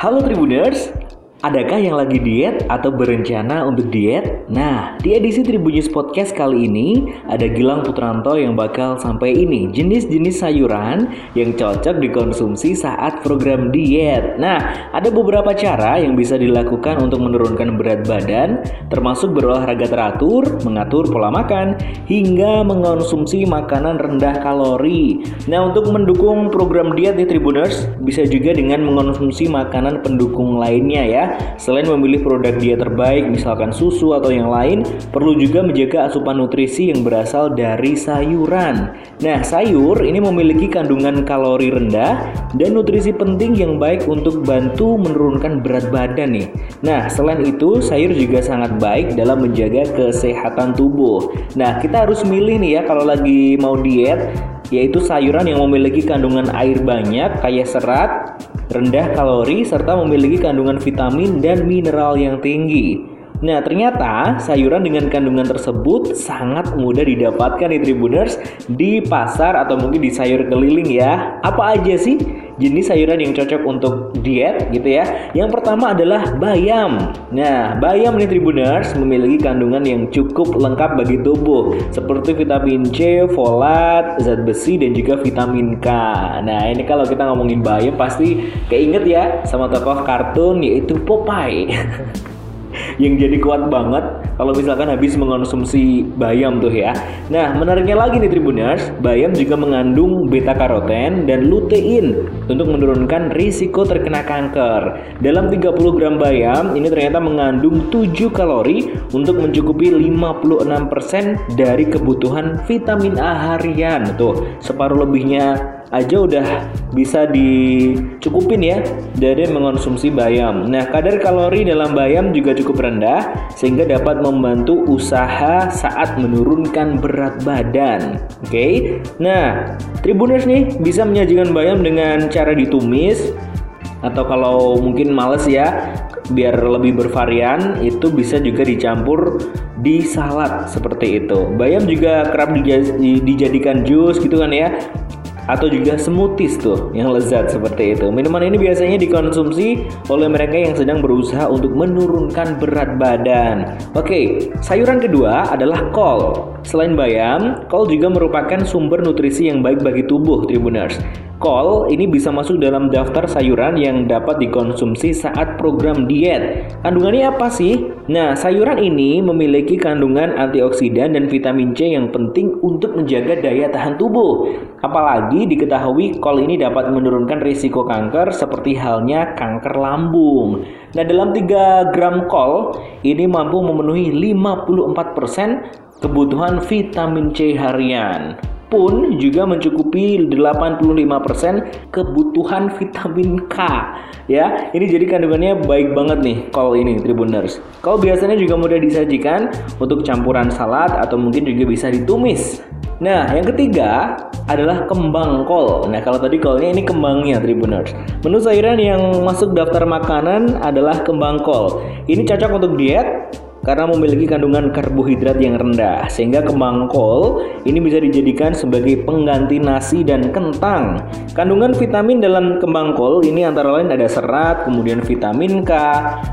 Halo Tribuners, Adakah yang lagi diet atau berencana untuk diet? Nah, di edisi Tribunnews Podcast kali ini ada Gilang Putranto yang bakal sampai ini jenis-jenis sayuran yang cocok dikonsumsi saat program diet. Nah, ada beberapa cara yang bisa dilakukan untuk menurunkan berat badan, termasuk berolahraga teratur, mengatur pola makan, hingga mengonsumsi makanan rendah kalori. Nah, untuk mendukung program diet di Tribuners, bisa juga dengan mengonsumsi makanan pendukung lainnya ya Selain memilih produk diet terbaik, misalkan susu atau yang lain, perlu juga menjaga asupan nutrisi yang berasal dari sayuran. Nah, sayur ini memiliki kandungan kalori rendah dan nutrisi penting yang baik untuk bantu menurunkan berat badan nih. Nah, selain itu, sayur juga sangat baik dalam menjaga kesehatan tubuh. Nah, kita harus milih nih ya kalau lagi mau diet, yaitu sayuran yang memiliki kandungan air banyak, kaya serat, rendah kalori, serta memiliki kandungan vitamin dan mineral yang tinggi. Nah, ternyata sayuran dengan kandungan tersebut sangat mudah didapatkan di Tribuners di pasar atau mungkin di sayur keliling ya. Apa aja sih jenis sayuran yang cocok untuk diet gitu ya? Yang pertama adalah bayam. Nah, bayam nih Tribuners memiliki kandungan yang cukup lengkap bagi tubuh seperti vitamin C, folat, zat besi dan juga vitamin K. Nah, ini kalau kita ngomongin bayam pasti keinget ya sama tokoh kartun yaitu Popeye. yang jadi kuat banget kalau misalkan habis mengonsumsi bayam tuh ya. Nah, menariknya lagi nih Tribuners, bayam juga mengandung beta karoten dan lutein untuk menurunkan risiko terkena kanker. Dalam 30 gram bayam ini ternyata mengandung 7 kalori untuk mencukupi 56% dari kebutuhan vitamin A harian. Tuh, separuh lebihnya aja udah bisa dicukupin ya dari mengonsumsi bayam. Nah, kadar kalori dalam bayam juga cukup rendah sehingga dapat membantu usaha saat menurunkan berat badan. Oke. Okay? Nah, Tribuners nih bisa menyajikan bayam dengan cara ditumis atau kalau mungkin males ya biar lebih bervarian itu bisa juga dicampur di salad seperti itu. Bayam juga kerap dijadikan jus gitu kan ya atau juga smoothies tuh yang lezat seperti itu. Minuman ini biasanya dikonsumsi oleh mereka yang sedang berusaha untuk menurunkan berat badan. Oke, sayuran kedua adalah kol. Selain bayam, kol juga merupakan sumber nutrisi yang baik bagi tubuh Tribuners. Kol ini bisa masuk dalam daftar sayuran yang dapat dikonsumsi saat program diet. Kandungannya apa sih? Nah, sayuran ini memiliki kandungan antioksidan dan vitamin C yang penting untuk menjaga daya tahan tubuh. Apalagi diketahui kol ini dapat menurunkan risiko kanker seperti halnya kanker lambung. Nah, dalam 3 gram kol ini mampu memenuhi 54% kebutuhan vitamin C harian pun juga mencukupi 85% kebutuhan vitamin K ya. Ini jadi kandungannya baik banget nih kol ini Tribuners. Kol biasanya juga mudah disajikan untuk campuran salad atau mungkin juga bisa ditumis. Nah, yang ketiga adalah kembang kol. Nah, kalau tadi kolnya ini kembangnya Tribuners. Menu sayuran yang masuk daftar makanan adalah kembang kol. Ini cocok untuk diet karena memiliki kandungan karbohidrat yang rendah sehingga kembang kol ini bisa dijadikan sebagai pengganti nasi dan kentang. Kandungan vitamin dalam kembang kol ini antara lain ada serat, kemudian vitamin K,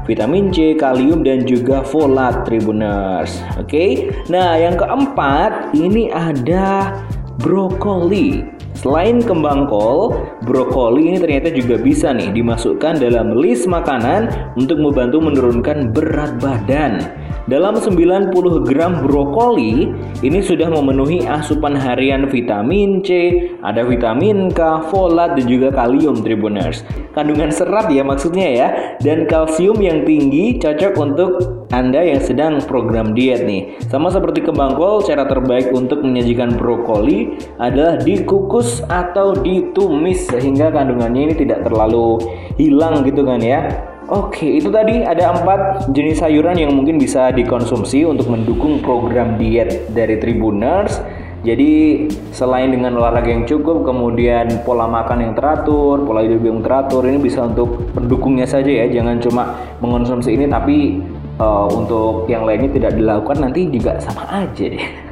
vitamin C, kalium dan juga folat tribuners. Oke. Okay? Nah, yang keempat ini ada brokoli. Selain kembang kol, brokoli ini ternyata juga bisa nih dimasukkan dalam list makanan untuk membantu menurunkan berat badan. Dalam 90 gram brokoli, ini sudah memenuhi asupan harian vitamin C, ada vitamin K, folat, dan juga kalium Tribuners. Kandungan serat ya maksudnya ya, dan kalsium yang tinggi cocok untuk Anda yang sedang program diet nih. Sama seperti kembang kol, cara terbaik untuk menyajikan brokoli adalah dikukus atau ditumis sehingga kandungannya ini tidak terlalu hilang gitu kan ya. Oke, itu tadi ada empat jenis sayuran yang mungkin bisa dikonsumsi untuk mendukung program diet dari Tribuners. Jadi selain dengan olahraga yang cukup, kemudian pola makan yang teratur, pola hidup yang teratur, ini bisa untuk pendukungnya saja ya. Jangan cuma mengonsumsi ini, tapi uh, untuk yang lainnya tidak dilakukan nanti juga sama aja deh.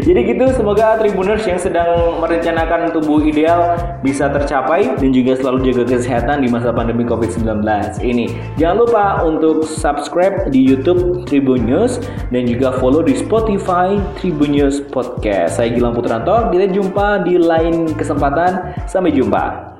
Jadi gitu, semoga Tribuners yang sedang merencanakan tubuh ideal bisa tercapai dan juga selalu jaga kesehatan di masa pandemi COVID-19 ini. Jangan lupa untuk subscribe di YouTube Tribun News dan juga follow di Spotify Tribun News Podcast. Saya Gilang Putranto, kita jumpa di lain kesempatan. Sampai jumpa.